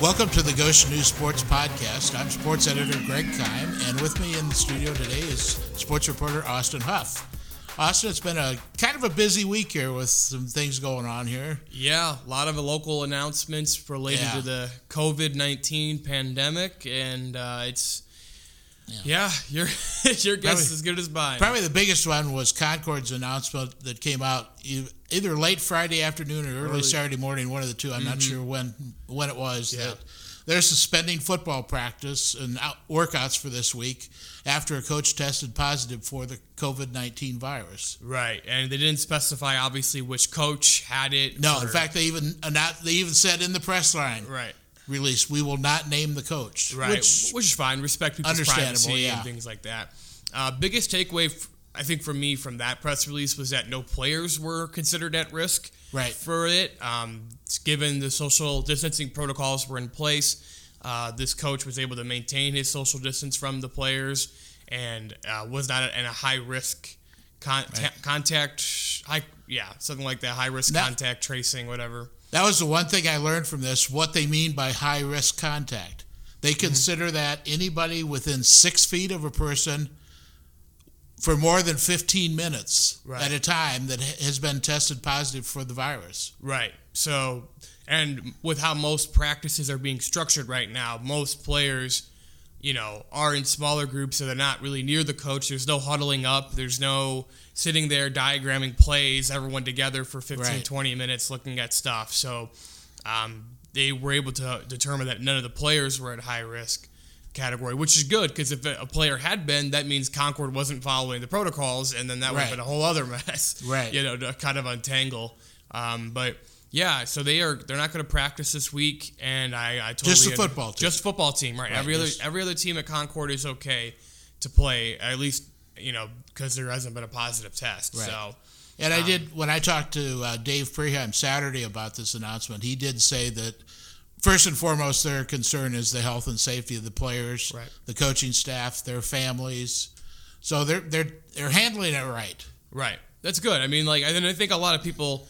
Welcome to the Goshen News Sports Podcast. I'm sports editor Greg Kime, and with me in the studio today is sports reporter Austin Huff. Austin, it's been a kind of a busy week here with some things going on here. Yeah, a lot of local announcements related Yeah. to the COVID nineteen pandemic, and uh, it's yeah, your your guess Probably- is as good as mine. Probably the biggest one was Concord's announcement that came out either late Friday afternoon or early, Early. Saturday morning, one of the two. I'm not mm-hmm. sure when when it was. Yeah. That they're suspending football practice and out, workouts for this week after a coach tested positive for the COVID 19 virus. Right, and they didn't specify obviously which coach had it. No, in fact, they even not, they even said in the press line right, release, we will not name the coach. right, Which, which, is fine. Respect people's privacy yeah. and things like that. Uh, biggest takeaway, f- I think, for me from that press release was that no players were considered at risk. Right. for it. Um, given the social distancing protocols were in place, uh, this coach was able to maintain his social distance from the players and uh, was not in a high risk con- ta- contact. High, yeah, something like that. High risk That- contact tracing, whatever. That was the one thing I learned from this what they mean by high risk contact. They Mm-hmm. consider that anybody within six feet of a person for more than 15 minutes Right. at a time that has been tested positive for the virus. Right. So, and with how most practices are being structured right now, most players, you know, are in smaller groups, so they're not really near the coach. There's no huddling up. There's no sitting there diagramming plays, everyone together for 15, Right. 20 minutes looking at stuff. So, um, they were able to determine that none of the players were at high risk category, which is good because if a player had been, that means Concord wasn't following the protocols, and then that would have been a whole other mess. Right. You know, to kind of untangle. Um, but yeah, so they are they're not going to practice this week, and I, I totally Just the football team. just football team, right? Right, Every other every other team at Concord is okay to play at least you know because there hasn't been a positive test. Right. So And Um, I did, when I talked to uh, Dave Preheim Saturday about this announcement, he did say that first and foremost, their concern is the health and safety of the players, Right. the coaching staff, their families. So they're they're they're handling it right. Right. That's good. I mean, like, and I think a lot of people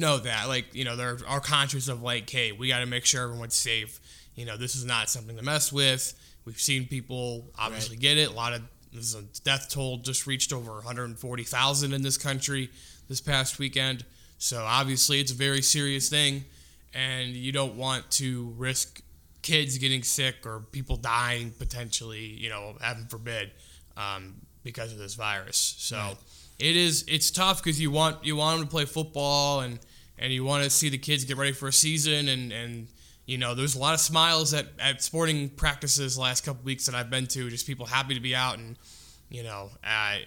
know that. Like, you know, they're are conscious of like, hey, we got to make sure everyone's safe. You know, this is not something to mess with. We've seen people obviously get it. A lot of this is a death toll just reached over 140,000 in this country this past weekend. So obviously, it's a very serious thing, and you don't want to risk kids getting sick or people dying potentially. You know, heaven forbid, um, because of this virus. So Right. it is it's tough because you want you want them to play football and and you want to see the kids get ready for a season and and you know there's a lot of smiles at, at sporting practices the last couple weeks that I've been to just people happy to be out and you know I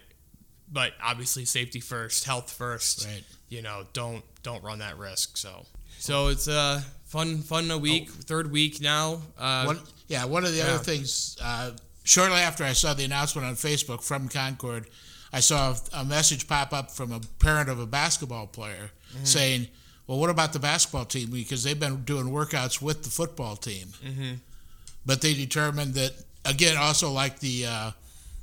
but obviously safety first health first Right. you know don't don't run that risk so so it's a fun fun a week third week now uh, One, yeah, one of the Yeah. other things, uh, shortly after I saw the announcement on Facebook from Concord, I saw a message pop up from a parent of a basketball player Mm-hmm. saying, Well, what about the basketball team? Because they've been doing workouts with the football team. Mm-hmm. But they determined that, again, also like the, uh,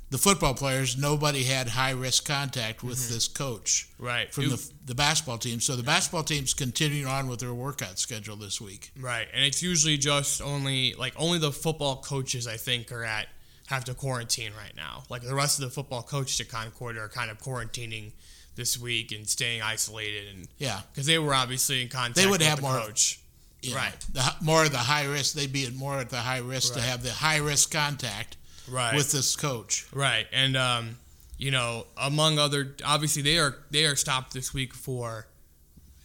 the football players, nobody had high risk contact with this coach Mm-hmm. right from the, the basketball team. So the basketball team's continuing on with their workout schedule this week. Right, and it's usually just only like only the football coaches I think are at have to quarantine right now. Like the rest of the football coaches at Concord are kind of quarantining this week and staying isolated, and Yeah. because they were obviously in contact. They would with have the more- coach. know, Right. The, more of the high risk, they'd be at more at the high risk to have the high risk contact Right, with this coach. right, and um, you know, among other, obviously they are they are stopped this week for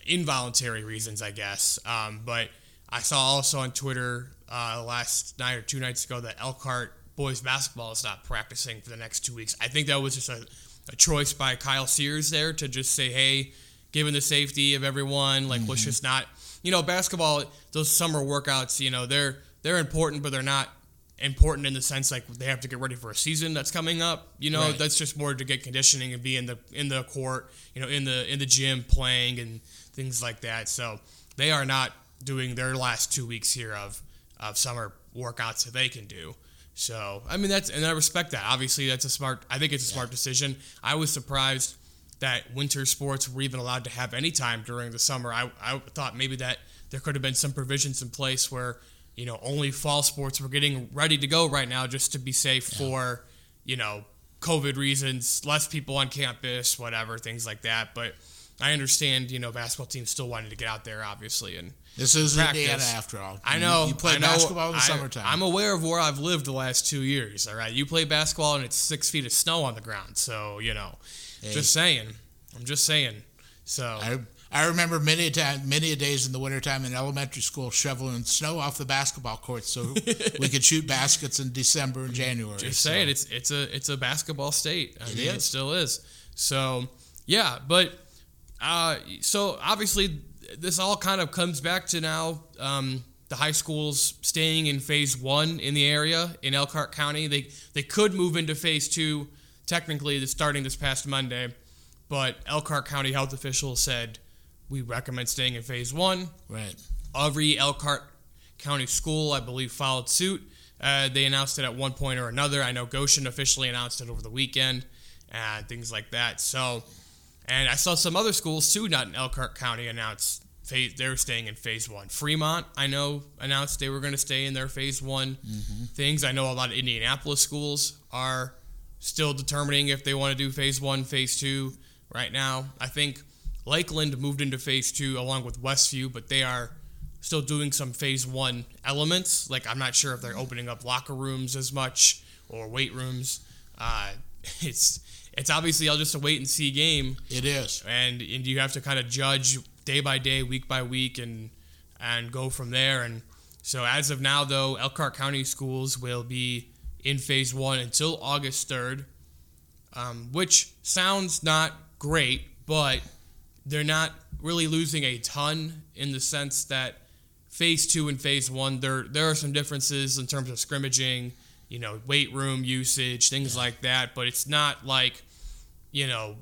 involuntary reasons, I guess. Um, but I saw also on Twitter uh, last night or two nights ago that Elkhart boys basketball is not practicing for the next two weeks. I think that was just a, a choice by Kyle Sears there to just say, hey, given the safety of everyone, like let's mm-hmm. just not, you know, basketball. Those summer workouts, you know, they're they're important, but they're not important in the sense like they have to get ready for a season that's coming up. You know, Right. that's just more to get conditioning and be in the in the court, you know, in the in the gym playing and things like that. So they are not doing their last two weeks here of of summer workouts that they can do. So I mean that's and I respect that. Obviously that's a smart. I think it's a smart decision. I was surprised that winter sports were even allowed to have any time during the summer. I I thought maybe that there could have been some provisions in place where you know, only fall sports were getting ready to go right now just to be safe yeah. for, you know, COVID reasons, less people on campus, whatever, things like that. But I understand, you know, basketball teams still wanted to get out there, obviously, and this is practice. Indiana after all. I know. You, you play I know, basketball in the I, summertime. I'm aware of where I've lived the last two years. All right, you play basketball and it's six feet of snow on the ground. So you know, hey. just saying. I'm just saying. So I I remember many a time, many a days in the wintertime in elementary school shoveling snow off the basketball courts so we could shoot baskets in December and January. Just so. saying, it's it's a it's a basketball state. I it mean, is. it still is. So yeah, but uh, so obviously this all kind of comes back to now um, the high schools staying in phase one in the area in Elkhart County. They they could move into phase two technically starting this past Monday, but Elkhart County health officials said we recommend staying in phase one. Right. Every Elkhart County school, I believe, followed suit. Uh, they announced it at one point or another. I know Goshen officially announced it over the weekend and things like that. So, and I saw some other schools too, not in Elkhart County, announce phase, they're staying in phase one. Fremont, I know, announced they were going to stay in their phase one mm-hmm. things. I know a lot of Indianapolis schools are still determining if they want to do phase one, phase two right now. I think Lakeland moved into phase two along with Westview, but they are still doing some phase one elements. Like I'm not sure if they're opening up locker rooms as much or weight rooms. Uh, it's it's obviously all just a wait and see game. It is, and and you have to kind of judge day by day, week by week, and and go from there. And so as of now, though, Elkhart County schools will be in phase one until August third, um, which sounds not great, but they're not really losing a ton in the sense that phase two and phase one there there are some differences in terms of scrimmaging you know weight room usage things yeah. like that but it's not like you know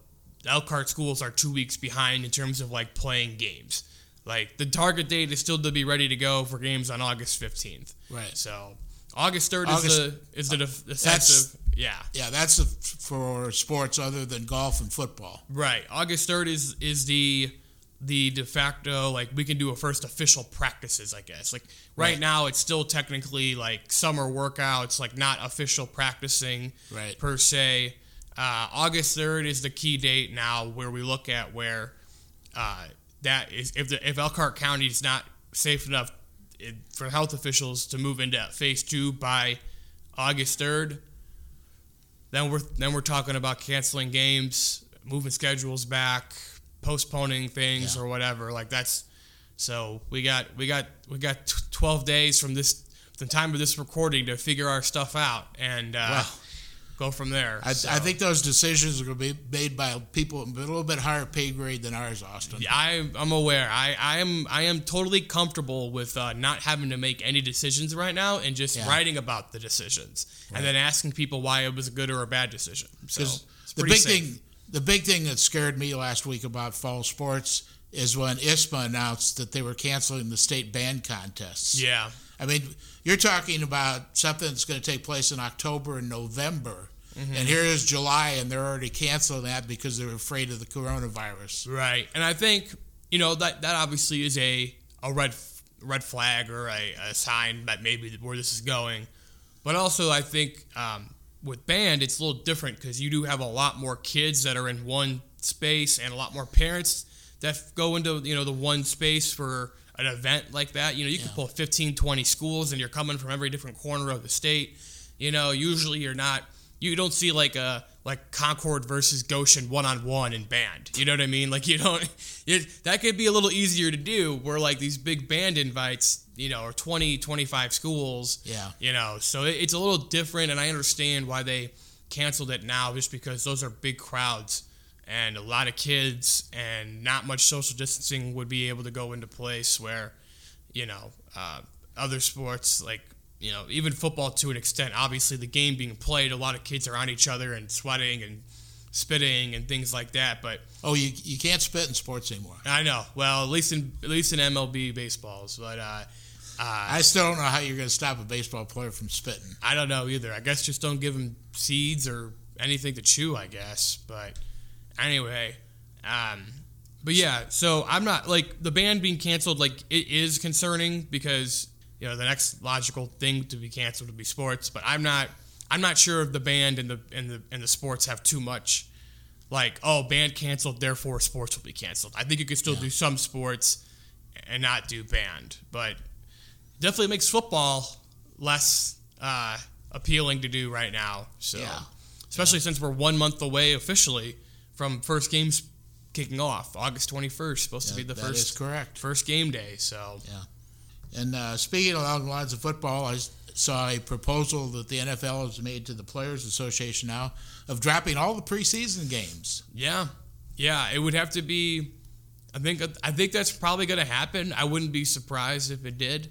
elkhart schools are two weeks behind in terms of like playing games like the target date is still to be ready to go for games on august 15th right so august 3rd is the is the, the sense of yeah. Yeah, that's a, for sports other than golf and football. Right. August 3rd is is the the de facto like we can do a first official practices, I guess. Like right, right. now it's still technically like summer workouts, like not official practicing right. per se. Uh, August 3rd is the key date now where we look at where uh, that is if the if Elkhart County is not safe enough for health officials to move into phase 2 by August 3rd then we're then we're talking about canceling games, moving schedules back, postponing things yeah. or whatever. Like that's so we got we got we got 12 days from this the time of this recording to figure our stuff out and uh, wow go from there. I, so. I, think those decisions are going to be made by people a little bit higher pay grade than ours, Austin. Yeah, I, am aware. I, I am I am totally comfortable with uh, not having to make any decisions right now and just yeah. writing about the decisions right. and then asking people why it was a good or a bad decision. So the big safe. thing, the big thing that scared me last week about fall sports is when ISSMA announced that they were canceling the state band contests. Yeah. I mean, you're talking about something that's going to take place in October and November. Mm-hmm. And here is July, and they're already canceling that because they're afraid of the coronavirus. Right. And I think, you know, that, that obviously is a, a red red flag or a, a sign that maybe where this is going. But also, I think um, with band, it's a little different because you do have a lot more kids that are in one space and a lot more parents that go into, you know, the one space for an event like that. You know, you yeah. can pull 15, 20 schools and you're coming from every different corner of the state. You know, usually you're not, you don't see like a, like Concord versus Goshen one on one in band. You know what I mean? Like you don't, it, that could be a little easier to do where like these big band invites, you know, or 20, 25 schools. Yeah. You know, so it, it's a little different and I understand why they canceled it now just because those are big crowds and a lot of kids and not much social distancing would be able to go into place where you know uh, other sports like you know even football to an extent obviously the game being played a lot of kids are on each other and sweating and spitting and things like that but oh you, you can't spit in sports anymore i know well at least in at least in mlb baseballs but uh, uh, I still don't know how you're going to stop a baseball player from spitting. I don't know either. I guess just don't give him seeds or anything to chew. I guess, but Anyway, um, but yeah, so I'm not like the band being canceled. Like it is concerning because you know the next logical thing to be canceled would be sports. But I'm not I'm not sure if the band and the and the and the sports have too much like oh band canceled therefore sports will be canceled. I think you could still Yeah. do some sports and not do band, but definitely makes football less uh, appealing to do right now. So Yeah. especially since we're one month away officially from first games kicking off, August 21st, supposed to be the That is first correct. first game day. So yeah. And uh, speaking along the lines of football, I saw a proposal that the NFL has made to the Players Association now of dropping all the preseason games. yeah, yeah, it would have to be. I think I think that's probably going to happen. I wouldn't be surprised if it did,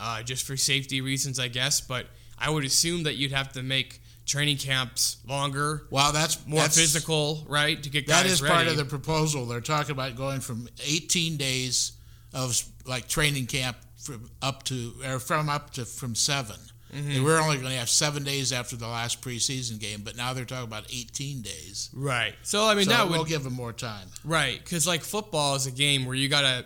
uh, just for safety reasons, I guess. But I would assume that you'd have to make training camps longer, Wow, that's more that's, physical, right? To get guys That is ready. part of the proposal. They're talking about going from 18 days of like training camp from up to or from up to from 7 Mm-hmm. We're only going to have seven days after the last preseason game, but now they're talking about 18 days. right. So I mean so that we'll would give them more time. Right, because like football is a game where you gotta,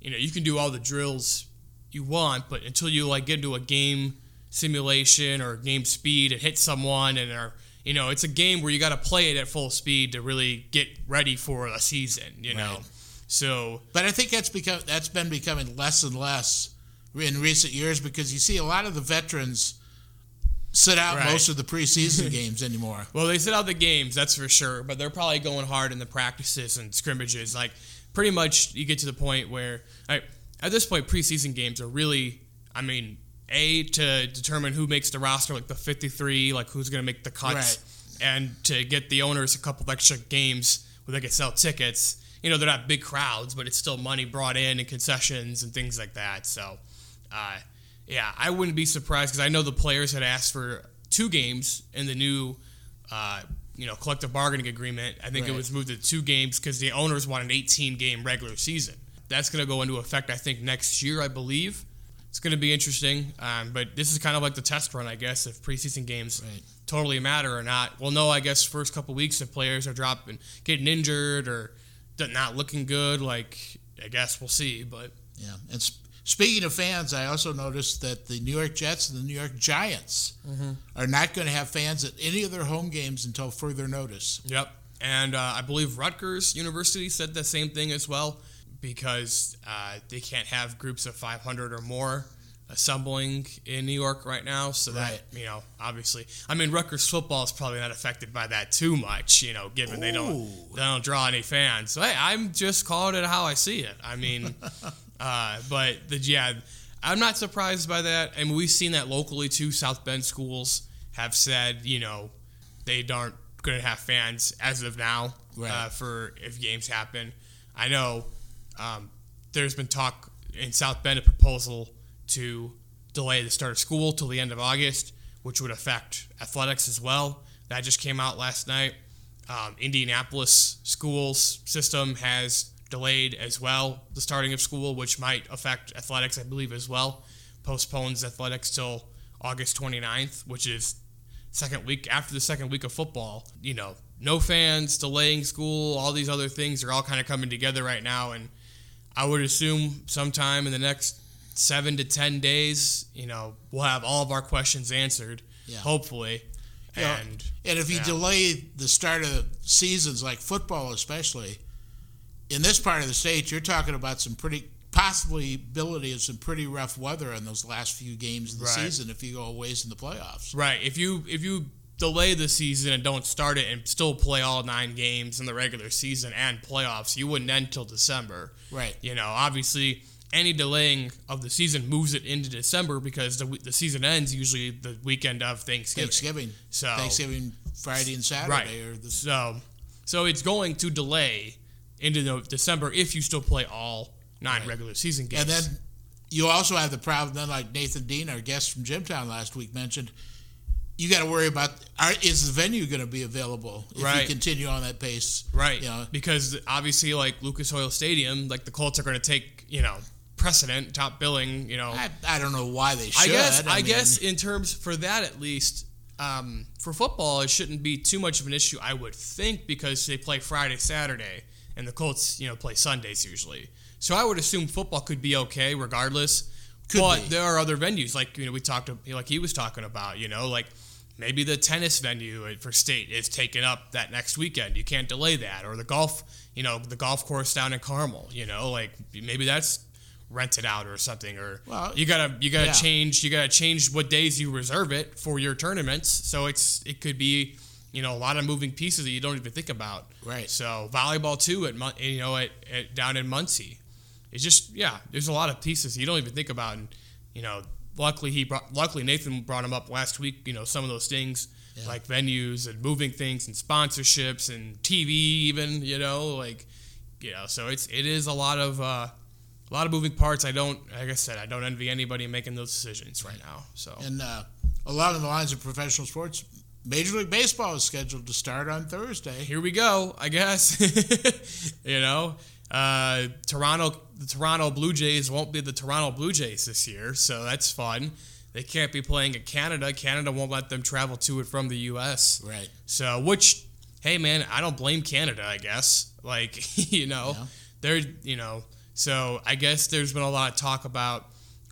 you know, you can do all the drills you want, but until you like get into a game simulation or game speed and hit someone and are, you know, it's a game where you gotta play it at full speed to really get ready for a season, you know. So But I think that's become that's been becoming less and less in recent years because you see a lot of the veterans sit out Right. most of the preseason games anymore. Well, they sit out the games, that's for sure, but they're probably going hard in the practices and scrimmages. Like, pretty much, you get to the point where, I, at this point, preseason games are really, I mean, A, to determine who makes the roster, like the 53, like who's going to make the cuts, and to get the owners a couple of extra games where they can sell tickets. You know, they're not big crowds, but it's still money brought in and concessions and things like that. So, uh, yeah, I wouldn't be surprised because I know the players had asked for two games in the new, uh, you know, collective bargaining agreement. I think it was moved to two games because the owners want an 18 game regular season. That's going to go into effect, I think, next year, I believe. It's going to be interesting, um, but this is kind of like the test run, I guess, if preseason games Right. totally matter or not. We'll know, I guess, first couple weeks if players are dropping, getting injured or not looking good. Like, I guess we'll see, but Yeah. And sp- speaking of fans, I also noticed that the New York Jets and the New York Giants Mm-hmm. are not going to have fans at any of their home games until further notice. Yep. And uh, I believe Rutgers University said the same thing as well because uh, they can't have groups of 500 or more assembling in New York right now. So Right. that, you know, obviously, I mean, Rutgers football is probably not affected by that too much, you know, given they don't they don't draw any fans. So hey, I'm just calling it how I see it. I mean, uh, but the yeah, I'm not surprised by that. I mean, we've seen that locally too. South Bend schools have said, you know, they aren't going to have fans as of now Right. uh, for if games happen. I know um, there's been talk in South Bend a proposal to delay the start of school till the end of August, which would affect athletics as well. That just came out last night. Um, Indianapolis schools system has delayed as well the starting of school, which might affect athletics, I believe, as well. Postpones athletics till August 29th, which is second week after the second week of football. You know, no fans, delaying school, all these other things are all kind of coming together right now, and I would assume sometime in the next seven to ten days, you know, we'll have all of our questions answered. Yeah. Hopefully, Yeah. and And if you Yeah. delay the start of the seasons, like football especially, in this part of the state, you're talking about some pretty possibility of some pretty rough weather in those last few games of the Right. season if you go a ways in the playoffs. right, if you if you delay the season and don't start it and still play all nine games in the regular season and playoffs, you wouldn't end till December. Right. You know, obviously, any delaying of the season moves it into December because the, the season ends usually the weekend of Thanksgiving. Thanksgiving. So Thanksgiving Friday and Saturday right. or the So, so it's going to delay into the December if you still play all nine Right. regular season games. And then you also have the problem then, like Nathan Dean, our guest from Jimtown last week mentioned, you got to worry about are, is the venue going to be available if Right. you continue on that pace? right, You know, because obviously, like Lucas Oil Stadium, like the Colts are going to take you know precedent, top billing. You know, I, I don't know why they should. I guess. I, mean, guess in terms for that at least, um, for football, it shouldn't be too much of an issue. I would think because they play Friday, Saturday, and the Colts, you know, play Sundays usually. So I would assume football could be okay regardless. Could but be. there are other venues like you know we talked like he was talking about. You know, like maybe the tennis venue for state is taken up that next weekend. You can't delay that, or the golf. You know, the golf course down in Carmel. You know, like maybe that's rented out or something or Well, you gotta you gotta yeah. change you gotta change what days you reserve it for your tournaments so it's it could be you know a lot of moving pieces that you don't even think about Right. so volleyball too at you know at, at down in Muncie it's just yeah there's a lot of pieces you don't even think about and you know luckily he brought luckily Nathan brought him up last week you know some of those things Yeah. like venues and moving things and sponsorships and TV even you know like you know so it's it is a lot of uh a lot of moving parts. I don't, like I said, I don't envy anybody making those decisions right now. So And uh, along the lines of professional sports, Major League Baseball is scheduled to start on Thursday. here we go. I guess you know, uh, Toronto, the Toronto Blue Jays won't be the Toronto Blue Jays this year, so that's fun. They can't be playing in Canada. Canada won't let them travel to and from the U.S. Right. So, which, hey man, I don't blame Canada. I guess, like you know, Yeah. they're you know, so I guess there's been a lot of talk about,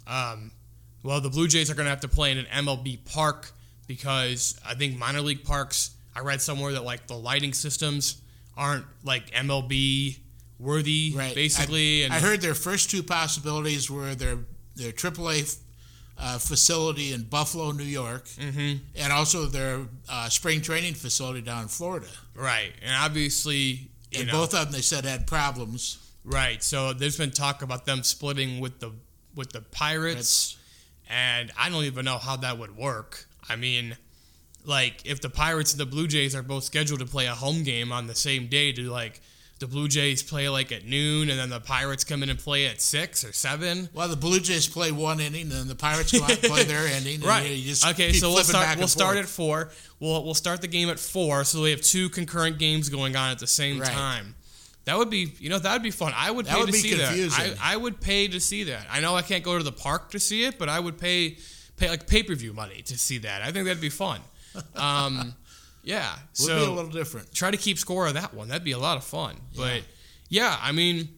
um, well, the Blue Jays are going to have to play in an MLB park because I think minor league parks. I read somewhere that like the lighting systems aren't like MLB worthy, Right. basically. I, and I heard their first two possibilities were their their AAA uh, facility in Buffalo, New York, Mhm. and also their uh, spring training facility down in Florida. right, and obviously, And know, both of them, they said, had problems. Right. So there's been talk about them splitting with the with the Pirates, and I don't even know how that would work. I mean, like if the Pirates and the Blue Jays are both scheduled to play a home game on the same day, do like the Blue Jays play like at noon, and then the Pirates come in and play at six or seven? Well, the Blue Jays play one inning, and then the Pirates go out and play their inning. And Right. You just okay. So we'll start. We'll start forth. at four. We'll we'll start the game at four. So we have two concurrent games going on at the same Right. time. That would be, you know, that would be fun. I would That pay would to be see confusing. that. I, I would pay to see that. I know I can't go to the park to see it, but I would pay pay like pay per view money to see that. I think that'd be fun. Um, yeah. Would so be a little different. try to keep score of that one. That'd be a lot of fun. But yeah, I mean,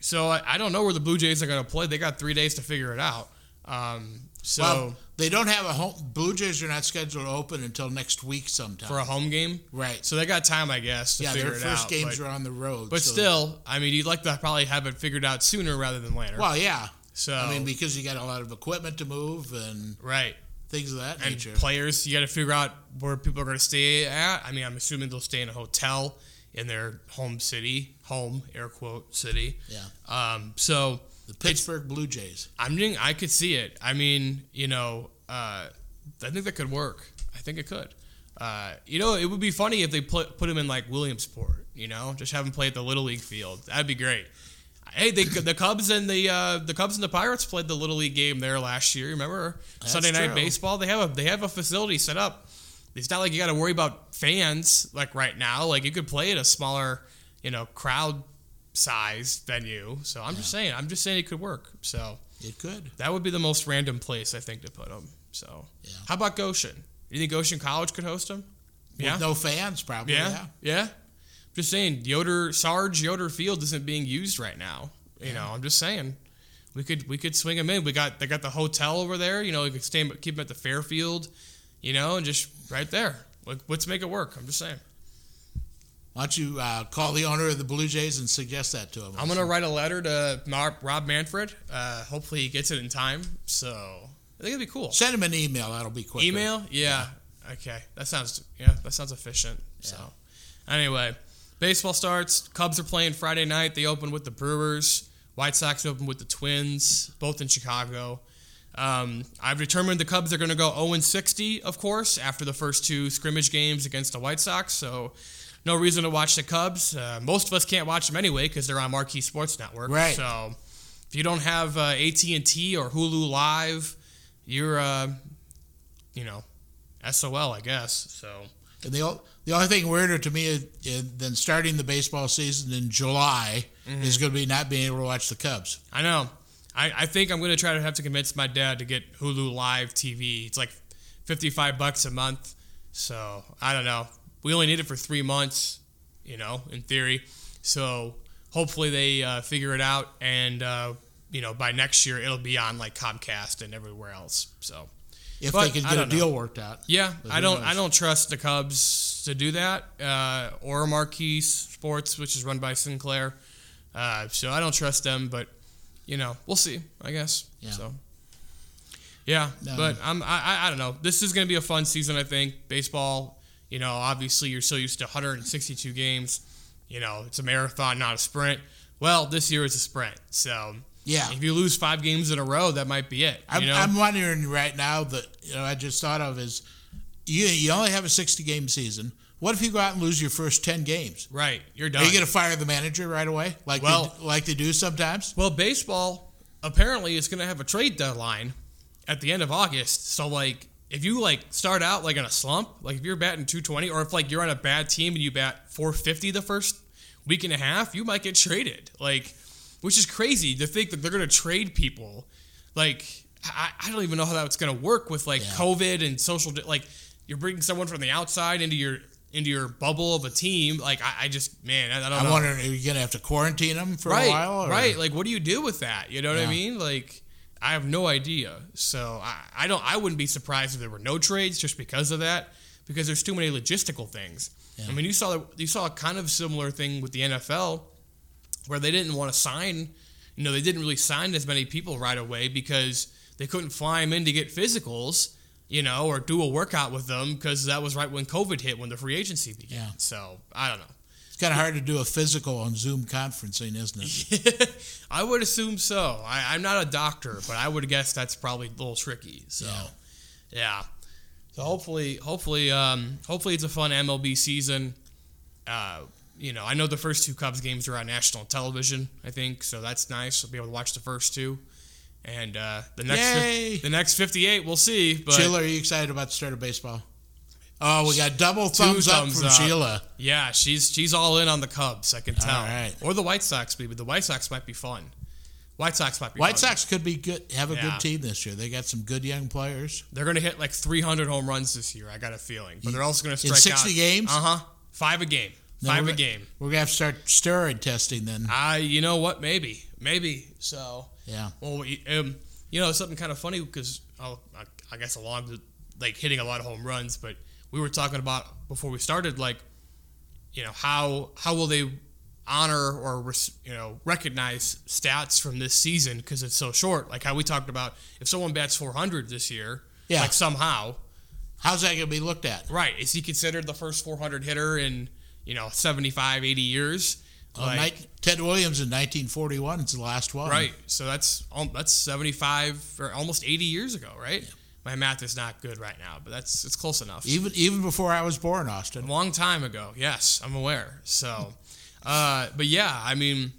so I, I don't know where the Blue Jays are going to play. They got three days to figure it out. Um, so well, they don't have a home. Blue Jays are not scheduled to open until next week sometime. for a home game, right. so they got time, I guess, to Yeah, their first out. games but, are on the road. but so- still, I mean, you'd like to probably have it figured out sooner rather than later. Well, yeah. so I mean, because you got a lot of equipment to move and right. Things of that and nature. players, you got to figure out where people are going to stay at. I mean, I'm assuming they'll stay in a hotel in their home city, home air quote city. yeah. Um, so The Pittsburgh Blue Jays. I'm mean, I could see it. I mean, you know, uh, I think that could work. I think it could. Uh, you know, it would be funny if they put put him in like Williamsport. You know, just have him play at the little league field. That'd be great. Hey, they, the Cubs and the uh, the Cubs and the Pirates played the little league game there last year. Remember That's Sunday night true. baseball? They have a they have a facility set up. It's not like you got to worry about fans like right now. Like you could play at a smaller, you know, crowd size venue. So I'm just saying, I'm just saying it could work. So It could. that would be the most random place I think to put them. So Yeah. how about Goshen? You think Goshen College could host them? Yeah, With no fans, probably. yeah, Yeah. yeah. Just saying, Yoder Sarge Yoder Field isn't being used right now. You know, I'm just saying. We could we could swing them in. We got they got the hotel over there. You know, we could stay keep them at the Fairfield. You know, and just right there. Like, let's make it work. I'm just saying. Why don't you uh, call the owner of the Blue Jays and suggest that to him? I'm gonna write a letter to Mar- Rob Manfred. Uh, hopefully, he gets it in time. So I think it'd be cool. Send him an email. That'll be quick. Email? Yeah. Okay. That sounds yeah, that sounds efficient. So anyway, baseball starts. Cubs are playing Friday night. They open with the Brewers. White Sox open with the Twins, both in Chicago. Um, I've determined the Cubs are going to go 0 60, of course, after the first two scrimmage games against the White Sox. So, no reason to watch the Cubs. Uh, most of us can't watch them anyway because they're on Marquee Sports Network. Right. So, if you don't have uh, AT and T or Hulu Live, you're, uh, you know, SOL, I guess. So, And the, o- the only thing weirder to me is, is than starting the baseball season in July Mm-hmm. is going to be not being able to watch the Cubs. I know. I, I think I'm going to try to have to convince my dad to get Hulu Live TV. It's like 55 bucks a month. So, I don't know. We only need it for three months, you know, in theory. So, hopefully they uh, figure it out and uh, you know, by next year it'll be on like Comcast and everywhere else. So if But they could get a don't know. deal worked out. yeah, I don't knows? I don't trust the Cubs to do that uh, or Marquee Sports, which is run by Sinclair. Uh, so I don't trust them, but you know we'll see. I guess. Yeah. So. Yeah, No. but I'm I, I don't know. This is going to be a fun season. I think baseball. You know, obviously you're so used to 162 games. You know, it's a marathon, not a sprint. Well, this year it's a sprint. So Yeah. if you lose five games in a row, that might be it. I'm, I'm wondering right now that you know I just thought of is you you only have a 60 game season. What if you go out and lose your first 10 games? right? You're Are done. you going to fire the manager right away, like Well- they, like they do sometimes? Well, baseball apparently is going to have a trade deadline at the end of August. So, like, if you like start out like in a slump, like if you're batting 220, or if like you're on a bad team and you bat 450 the first week and a half, you might get traded. Like, which is crazy to think that they're going to trade people. Like, I, I don't even know how that's going to work with like Yeah. COVID and social. Like, you're bringing someone from the outside into your into your bubble of a team. Like, I, I just man, I, I don't I'm know. wondering, are you going to have to quarantine them for right, a while? or- Right. Like, what do you do with that? You know what Yeah. I mean? Like, I have no idea. So I, I don't. I wouldn't be surprised if there were no trades just because of that. Because there's too many logistical things. I mean, you saw you saw a kind of similar thing with the NFL, where they didn't want to sign. You know, they didn't really sign as many people right away because they couldn't fly them in to get physicals. You know, or do a workout with them because that was right when COVID hit, when the free agency began. Yeah. So I don't know. It's kind of hard to do a physical on Zoom conferencing, isn't it? I would assume so. I, I'm not a doctor, but I would guess that's probably a little tricky. So, Yeah. yeah. So hopefully, hopefully, um, hopefully it's a fun MLB season. Uh, you know, I know the first two Cubs games are on national television. I think so. That's nice. I'll be able to watch the first two, and uh, the next Yay! the next 58, we'll see. But Sheila, are you excited about the start of baseball? Oh, we got double thumbs up from up. Sheila. yeah, she's she's all in on the Cubs. I can tell. right. Or the White Sox, maybe the White Sox might be fun. White Sox might be White fun. Sox could be good. Have a Yeah. good team this year. They got some good young players. They're going to hit like 300 home runs this year. I got a feeling, but they're also going to In strike 60 out. games? Uh huh. Five a game. No, Five a game. We're gonna have to start steroid testing then. I, you know what? Maybe, maybe. So, Yeah. well, we- um, you know, something kind of funny because I, I guess along the like hitting a lot of home runs, but we were talking about before we started, like, you know, how how will they honor or res- you know recognize stats from this season because it's so short? Like how we talked about, if someone bats 400 this year, Yeah. like somehow. How's that gonna be looked at? Right. Is he considered the first 400 hitter in, you know, 75, 80 years? Well, Like, Knight- Ted Williams in 1941 is the last one. right. So that's that's 75 or almost 80 years ago, right? My math is not good right now, but that's it's close enough. Even even before I was born, A Austin. long time ago. Yes, I'm aware. So, uh, but yeah, I mean,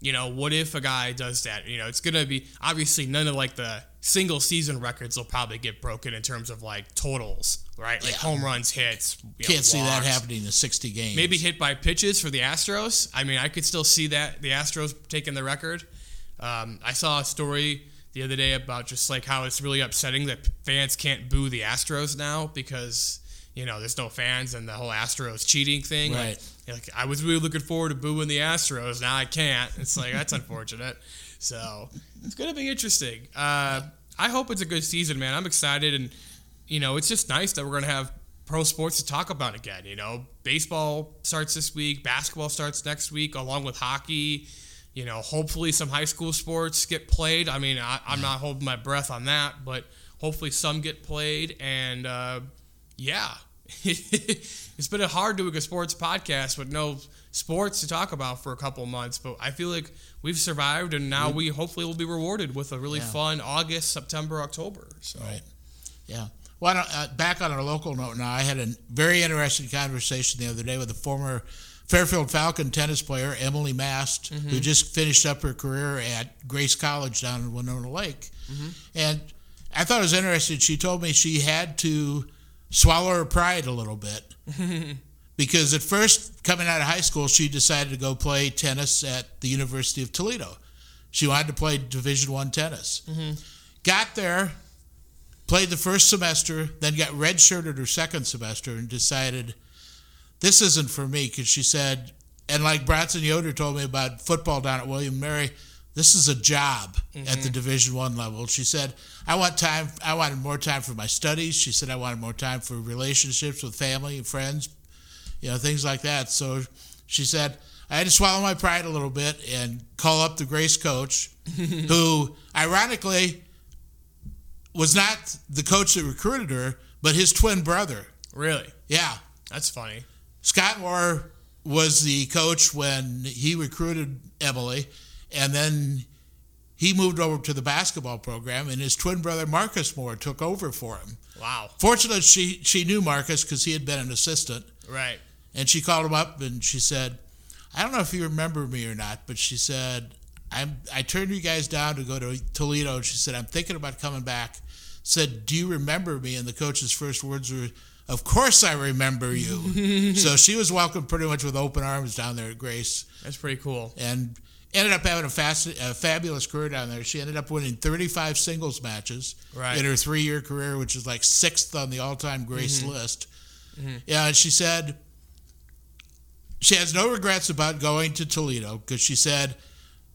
you know, what if a guy does that? You know, it's gonna be obviously none of like the single season records will probably get broken in terms of like totals, right? Like Yeah. home runs, hits. you Can't see that happening in 60 games. Maybe hit by pitches for the Astros. I mean, I could still see that the Astros taking the record. Um, I saw a story the other day about just like how it's really upsetting that fans can't boo the Astros now because you know there's no fans and the whole Astros cheating thing. Right. like I was really looking forward to booing the Astros. Now I can't. It's like that's unfortunate. So it's gonna be interesting. Uh, I hope it's a good season, man. I'm excited, and you know, it's just nice that we're gonna have pro sports to talk about again. You know, baseball starts this week, basketball starts next week, along with hockey. You know, hopefully some high school sports get played. I mean, I, I'm not holding my breath on that, but hopefully some get played. And uh, yeah, it's been a hard doing a sports podcast with no sports to talk about for a couple months, but I feel like we've survived, and now mm-hmm. we hopefully will be rewarded with a really Yeah. fun August, September, October. So Right. Yeah. Well, I don't- uh, back on our local note now, I had a very interesting conversation the other day with a former Fairfield Falcon tennis player, Emily Mast, who mm-hmm. just finished up her career at Grace College down in Winona Lake. Mm-hmm. And I thought it was interesting. She told me she had to swallow her pride a little bit. because at first, coming out of high school, she decided to go play tennis at the University of Toledo. She wanted to play Division One tennis. Mm-hmm. Got there, played the first semester, then got redshirted her second semester and decided this isn't for me because she said, and like Bratson Yoder told me about football down at William Mary, this is a job at Mm-hmm. the Division One level. She said, "I want time. I wanted more time for my studies." She said, "I wanted more time for relationships with family and friends, you know, things like that." So she said, "I had to swallow my pride a little bit and call up the Grace coach, who, ironically, was not the coach that recruited her, but his twin brother. Really? Yeah, That's funny. Scott Moore was the coach when he recruited Emily, and then he moved over to the basketball program, and his twin brother Marcus Moore took over for him. Wow. Fortunately, she she knew Marcus because he had been an assistant, Right. and she called him up and she said, "I don't know if you remember me or not, but she said." I'm, I turned you guys down to go to Toledo. And she said, I'm thinking about coming back. Said, Do you remember me? And the coach's first words were, Of course I remember you. so she was welcomed pretty much with open arms down there at Grace That's pretty cool. and ended up having a, fast, a fabulous career down there. She ended up winning 35 singles matches Right. in her three year career, which is like sixth on the all time Grace mm-hmm. list. Mm-hmm. Yeah, and she said she has no regrets about going to Toledo because she said,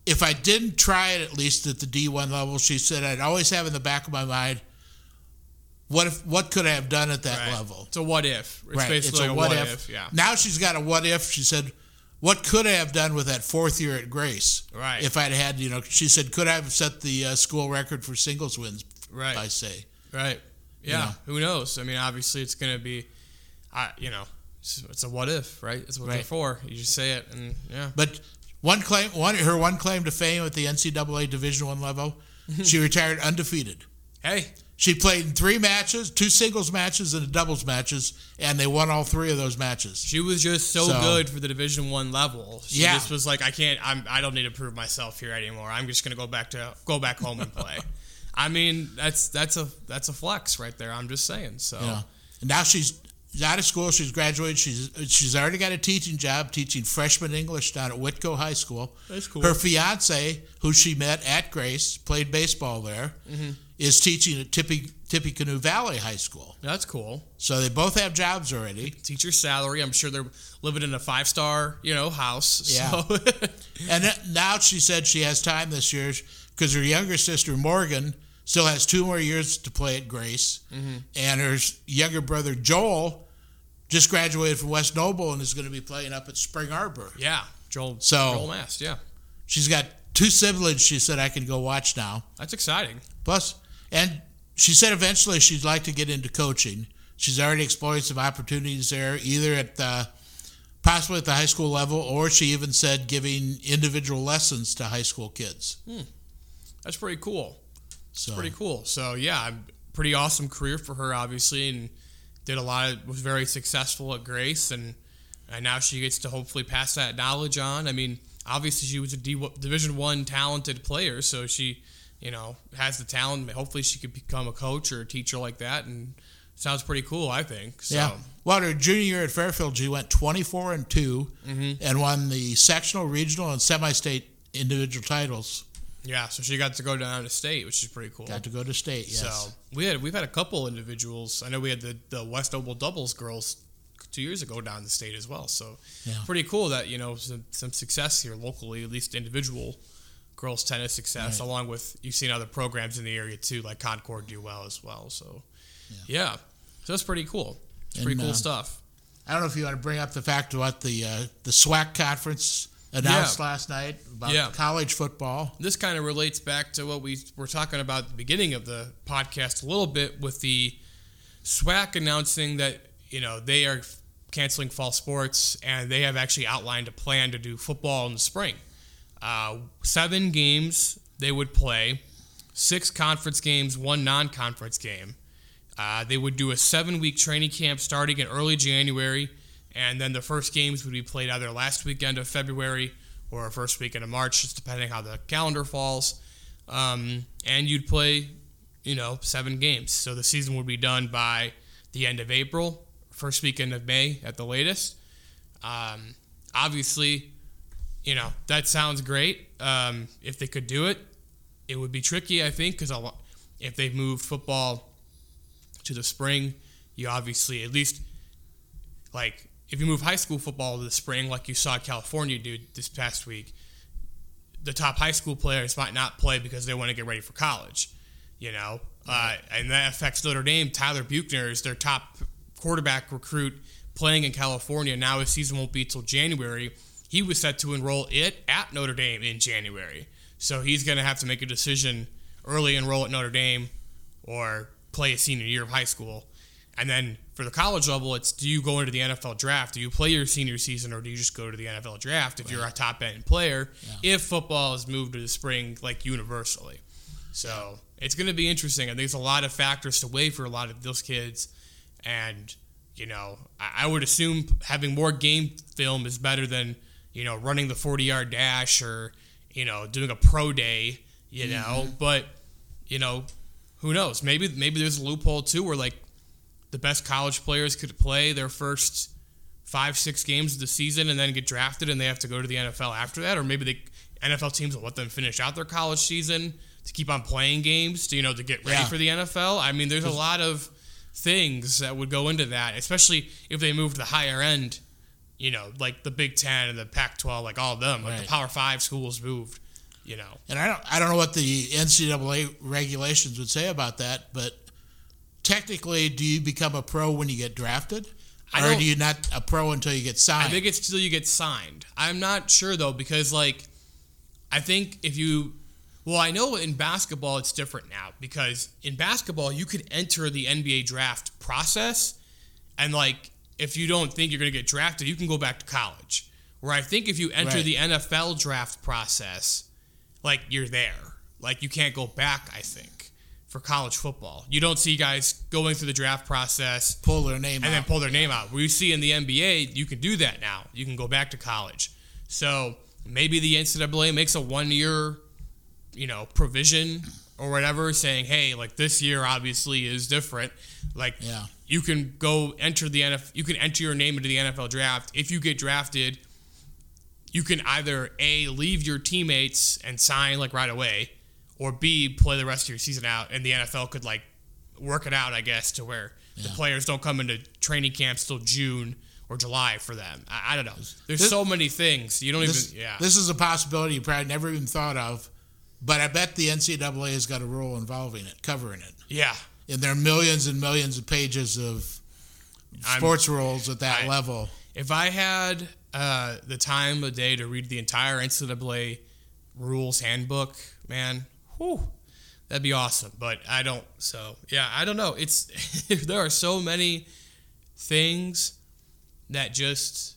if I didn't try it at least at the D1 level, she said I'd always have in the back of my mind, what if what could I have done at that Right. level? It's a what if. It's right. basically it's a like what, if. Yeah. Now she's got a what if. She said, "What could I have done with that fourth year at Grace? Right. If I'd had, you know, she said, could I have set the uh, school record for singles wins? Right. I say, Right. Yeah. know? Who knows? I mean, obviously, it's going to be, I you know, it's, it's a what if, right? It's what they're for. You just say it, and yeah. but one claim, one her one claim to fame at the NCAA Division One level, she retired undefeated. Hey, She played in three matches, two singles matches and a doubles matches, and they won all three of those matches. she was just so, So- good for the Division One level. She Yeah. just was like, I can't. I'm. I don't need to prove myself here anymore. I'm just going to go back to go back home and play. I mean, that's that's a that's a flex right there. I'm just saying. So and now she's out of school. She's graduated. She's she's already got a teaching job teaching freshman English down at Whitko High School. That's cool. Her fiance, who she met at Grace, played baseball there, is Mm-hmm. teaching at Tippy Tippecanoe Valley High School. that's cool. So they both have jobs already. Teacher salary. I'm sure they're living in a five star you know house. Yeah. So And now she said she has time this year because her younger sister Morgan still has two more years to play at Grace, Mm-hmm. and her younger brother Joel just graduated from West Noble and is going to be playing up at Spring Arbor. yeah, Joel. So- Joel Mast. Yeah, She's got two siblings. She said I can go watch now. that's exciting. Plus, and she said eventually she'd like to get into coaching. She's already exploring some opportunities there, either at the possibly at the high school level, or she even said giving individual lessons to high school kids. Hmm. That's pretty cool. So Pretty cool. So yeah, pretty awesome career for her, obviously, and did a lot of was very successful at Grace, and and now she gets to hopefully pass that knowledge on. I mean, obviously she was a D, Division One talented player, so she, you know, has the talent. Hopefully she could become a coach or a teacher like that, and sounds pretty cool. I think. So, Yeah. Well, her junior year at Fairfield, she went 24 and 2 Mm-hmm. and won the sectional, regional, and semi state individual titles. Yeah, so she got to go down to state, which is pretty cool. Got to go to state, yes. So we had we've had a couple individuals. I know we had the the West Noble doubles girls two years ago down the state as well. So Yeah. pretty cool that you know some, some success here locally, at least individual girls tennis success, Right. along with you've seen other programs in the area too, like Concord do well as well. So yeah, so that's pretty cool. It's pretty cool uh, stuff. I don't know if you want to bring up the fact about the uh, the SWAC conference announced Yeah. last night about Yeah. college football. This kind of relates back to what we were talking about at the beginning of the podcast a little bit with the SWAC announcing that you know they are canceling fall sports and they have actually outlined a plan to do football in the spring. Uh, seven games they would play, six conference games, one non-conference game. Uh, they would do a seven-week training camp starting in early January, and then the first games would be played either last weekend of February or first weekend of March, just depending how the calendar falls. Um, and you'd play, you know, seven games. So the season would be done by the end of April, first weekend of May at the latest. Um, obviously, you know that sounds great. Um, if they could do it, it would be tricky, I think, because if they moved football to the spring, you obviously at least like if you move high school football to the spring, like you saw California do this past week, the top high school players might not play because they want to get ready for college. You know, uh, and that affects Notre Dame. Tyler Buchner is their top quarterback recruit playing in California. Now his season won't be till January. He was set to enroll it at Notre Dame in January, so he's going to have to make a decision early enroll at Notre Dame or play a senior year of high school. And then for the college level, it's do you go into the NFL draft? Do you play your senior season or do you just go to the NFL draft if you're a top end player? If football is moved to the spring like universally. So it's going to be interesting. I think there's a lot of factors to weigh for a lot of those kids. And, you know, I, I would assume having more game film is better than, you know, running the 40 yard dash or, you know, doing a pro day, you know. Mm-hmm. But, you know, who knows? Maybe maybe there's a loophole too where like the best college players could play their first five six games of the season and then get drafted and they have to go to the NFL after that, or maybe the NFL teams will let them finish out their college season to keep on playing games to you know to get ready Yeah. for the NFL. I mean, there's a lot of things that would go into that, especially if they move to the higher end. You know, like the Big Ten and the Pac-12, like all of them, like Right. the Power Five schools moved. You know, And I don't I don't know what the NCAA regulations would say about that, but technically, do you become a pro when you get drafted, I or don't- you not a pro until you get signed? I think it's till you get signed. I'm not sure though because like I think if you well, I know in basketball it's different now because in basketball you could enter the NBA draft process and like if you don't think you're going to get drafted, you can go back to college. Where I think if you enter Right. the NFL draft process, like you're there. Like you can't go back, I think, for college football. You don't see guys going through the draft process pull their name and then pull their name out. We see in the NBA, you can do that now. You can go back to college. So maybe the NCAA makes a one year, you know, provision or whatever, saying, hey, like this year obviously is different. Like Yeah. you can go enter the NFL, you can enter your name into the NFL draft. If you get drafted, you can either a leave your teammates and sign like right away, or b play the rest of your season out, and the NFL could like work it out, I guess, to where the players don't come into training camps till June or July for them. I, I don't know. There's This- so many things you don't This, even. Yeah, this is a possibility you probably never even thought of, but I bet the NCAA has got a rule involving it, covering it. yeah. And there are millions and millions of pages of I'm- sports rules at that I- level. If I had uh, the time of day to read the entire NCAA rules handbook, man, whew, that'd be awesome. But I don't. So yeah, I don't know. It's there are so many things that just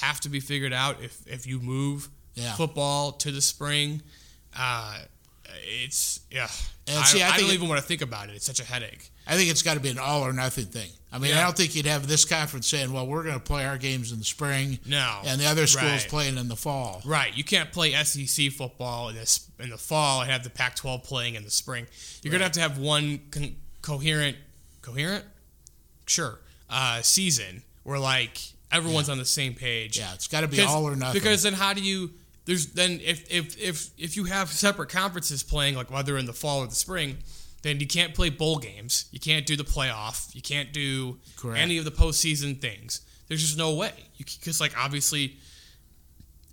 have to be figured out if if you move Yeah. football to the spring. Uh, it's yeah. And I, see, I I think don't it- even want to think about it. It's such a headache. I think it's got to be an all or nothing thing. I mean, I don't think you'd have this conference saying, "Well, we're going to play our games in the spring, No, and the other schools Right. playing in the fall." Right, you can't play SEC football in this in the fall and have the Pac-12 playing in the spring. You're gonna have to have one con- coherent, coherent, sure, uh, season where like everyone's on the same page. Yeah, it's got to be all or nothing. Because then how do you? There's then if if if if you have separate conferences playing like whether in the fall or the spring, then you can't play bowl games. You can't do the playoff. You can't do Correct. any of the postseason things. There's just no way. You because like obviously,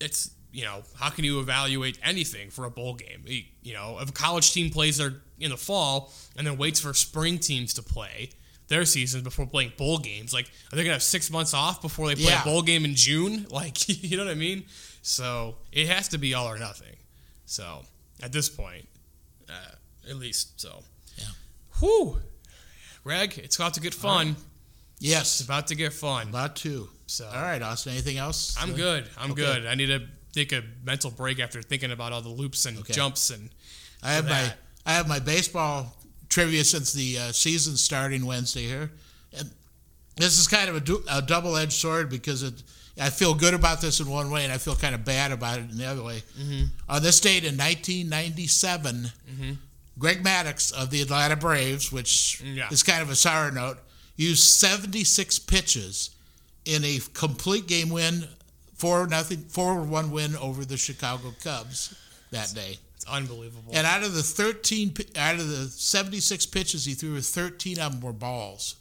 it's you know how can you evaluate anything for a bowl game? You, you know if a college team plays their in the fall and then waits for spring teams to play their seasons before playing bowl games, like are they gonna have six months off before they play Yeah. a bowl game in June? Like you know what I mean? So it has to be all or nothing. So at this point, uh, at least so. Yeah. Whew. Greg, it's about to get fun. It's yes, It's about to get fun. about to. So All right, Austin. Anything else? I'm good. I'm Okay. good. I need to take a mental break after thinking about all the loops and Okay. jumps and I have for my. I have my baseball trivia since the uh, season starting Wednesday here, and this is kind of a, du- a double edged sword because it. I feel good about this in one way, and I feel kind of bad about it in the other way. Mm-hmm. On this date in 1997, Greg Maddux of the Atlanta Braves, which Yeah. is kind of a sour note, used 76 pitches in a complete game win, four nothing, four one win over the Chicago Cubs that day. it's unbelievable. And out of the 13, out of the 76 pitches he threw, 13 of them were balls.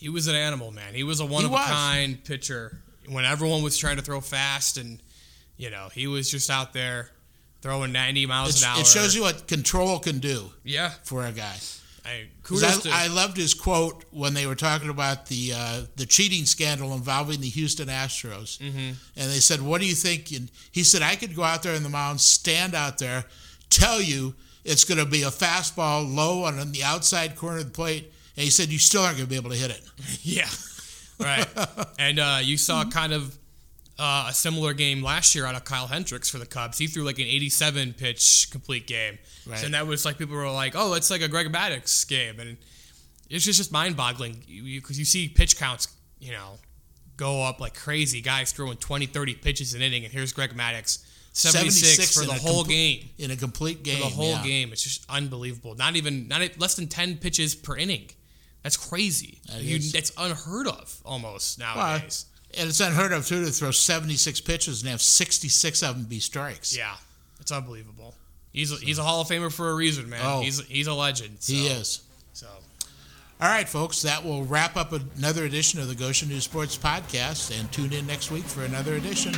He was an animal, man. He was a one of a kind pitcher. When everyone was trying to throw fast, and you know he was just out there. throwing 90 miles It's, an hour. it shows you what control can do Yeah. for a guy. I, kudos to, I, I loved his quote when they were talking about the uh, the cheating scandal involving the Houston Astros, mm-hmm. and they said, "What do you think?" And he said, "I could go out there in the mound, stand out there, tell you it's going to be a fastball low on the outside corner of the plate, and he said you still aren't going to be able to hit it." Yeah, right. and uh, you saw kind of uh, a similar game last year out of Kyle Hendricks for the Cubs. He threw like an 87 pitch complete game, Right. and that was like people were like, "Oh, it's like a Greg Maddux game," and it's just just mind boggling because you, 'cause you see pitch counts, you know, go up like crazy. Guys throwing 20, 30 pitches an inning, and here's Greg Maddux. 76, for the whole comple- game. in a complete game. For the whole yeah. game, it's just unbelievable. Not even not less than ten pitches per inning. That's crazy. That You- that's unheard of almost Well, nowadays. and it's unheard of too to throw 76 pitches and have 66 of them be strikes. yeah, it's unbelievable. He's a, he's a Hall of Famer for a reason, man. Oh. He's he's a legend. So, He is. So All right, folks, that will wrap up another edition of the Goshen News Sports Podcast, and tune in next week for another edition.